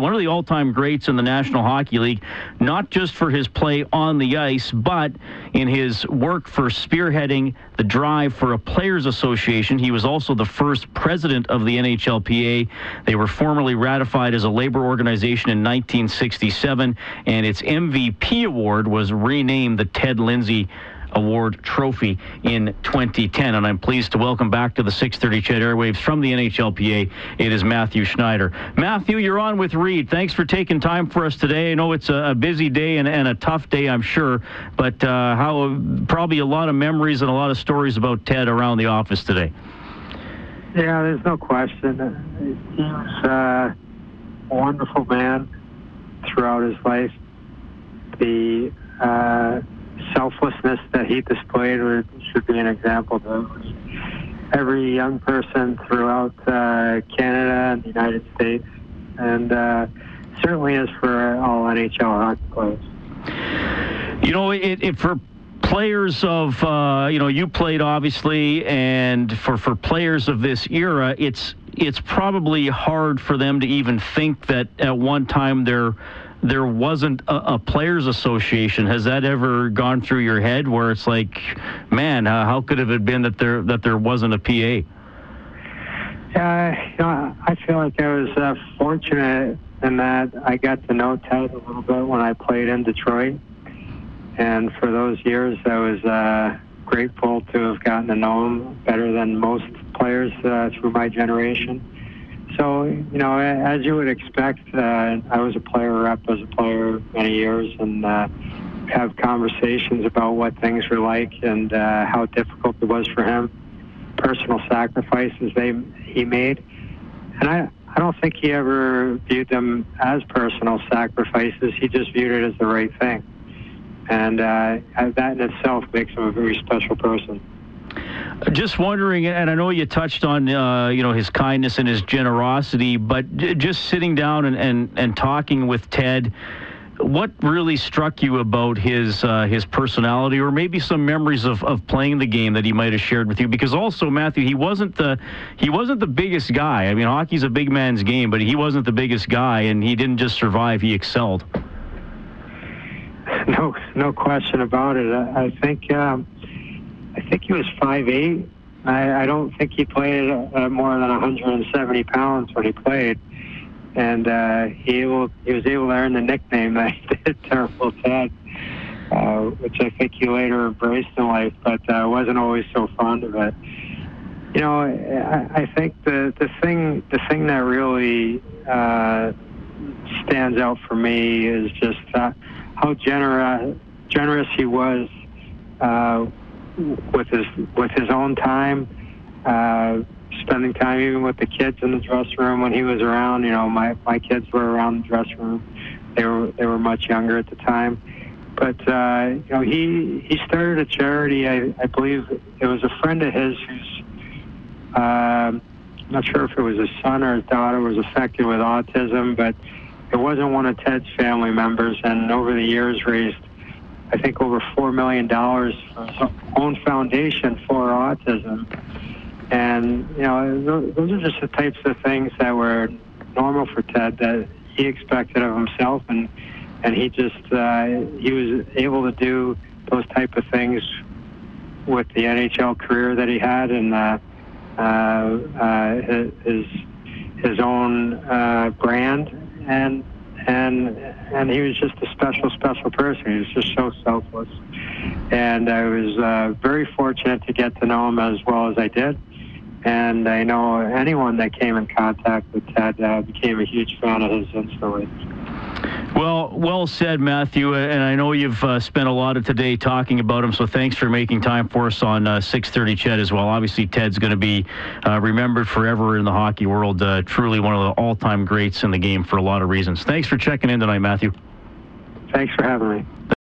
one of the all-time greats in the National Hockey League, not just for his play on the ice, but in his work for spearheading the drive for a players association. He was also the first president of the NHLPA. They were formally ratified as a labor organization in 1967, and its MVP award was renamed the Ted Lindsay Award trophy in 2010. And I'm pleased to welcome back to the 630 CHED Airwaves from the NHLPA. It is Matthew Schneider. Matthew, you're on with Reed. Thanks for taking time for us today. I know it's a, a busy day and, and, a tough day, I'm sure, but uh, how probably a lot of memories and a lot of stories about Ted around the office today. Yeah, there's no question. He was uh, a wonderful man throughout his life. The uh, selflessness that he displayed should be an example to every young person throughout uh, Canada and the United States, and uh, certainly is for all NHL hockey players. You know, it, it for players of uh, you know you played obviously, and for for players of this era, it's it's probably hard for them to even think that at one time they're there wasn't a, a, players association. Has that ever gone through your head where it's like, man, uh, how could it have been that there that there wasn't a PA? Yeah, you know, I feel like I was uh, fortunate in that I got to know Ted a little bit when I played in Detroit, and for those years, I was uh, grateful to have gotten to know him better than most players uh, through my generation so, you know, as you would expect, uh, I was a player rep as a player many years and uh, have conversations about what things were like and uh, how difficult it was for him, personal sacrifices they he made. And I, I don't think he ever viewed them as personal sacrifices. He just viewed it as the right thing. And uh, that in itself makes him a very special person. Just wondering, and I know you touched on, uh, you know, his kindness and his generosity, but just sitting down and, and, and talking with Ted, what really struck you about his uh, his personality, or maybe some memories of, of playing the game that he might have shared with you? Because also, Matthew, he wasn't the he wasn't the biggest guy. I mean, hockey's a big man's game, but he wasn't the biggest guy, and he didn't just survive; he excelled. No, no question about it. I, I think. Um, I think he was five eight. I, I don't think he played uh, more than 170 pounds when he played, and uh, he he was able to earn the nickname that Terrible Ted, uh, which I think he later embraced in life, but uh, wasn't always so fond of it. You know, I, I think the the thing the thing that really uh, stands out for me is just uh, how generous generous he was. Uh, with his with his own time, uh, spending time even with the kids in the dressing room when he was around. You know, my my kids were around the dressing room. They were they were much younger at the time, but uh, you know he he started a charity. I, I believe it was a friend of his who's. Uh, not sure if it was his son or his daughter was affected with autism, but it wasn't one of Ted's family members, and over the years raised I think over $4 million for his own foundation for autism. And, you know, those are just the types of things that were normal for Ted that he expected of himself. And, and he just, uh, he was able to do those type of things with the NHL career that he had and uh, uh, uh, his, his own uh, brand. And and and he was just a special, special person. He was just so selfless, and I was uh, very fortunate to get to know him as well as I did. And I know anyone that came in contact with Ted uh, became a huge fan of his instantly. Well, well said, Matthew. And I know you've uh, spent a lot of today talking about him, so thanks for making time for us on uh, 6:30 CHED as well. Obviously, Ted's going to be uh, remembered forever in the hockey world. Uh, truly one of the all-time greats in the game for a lot of reasons. Thanks for checking in tonight, Matthew. Thanks for having me.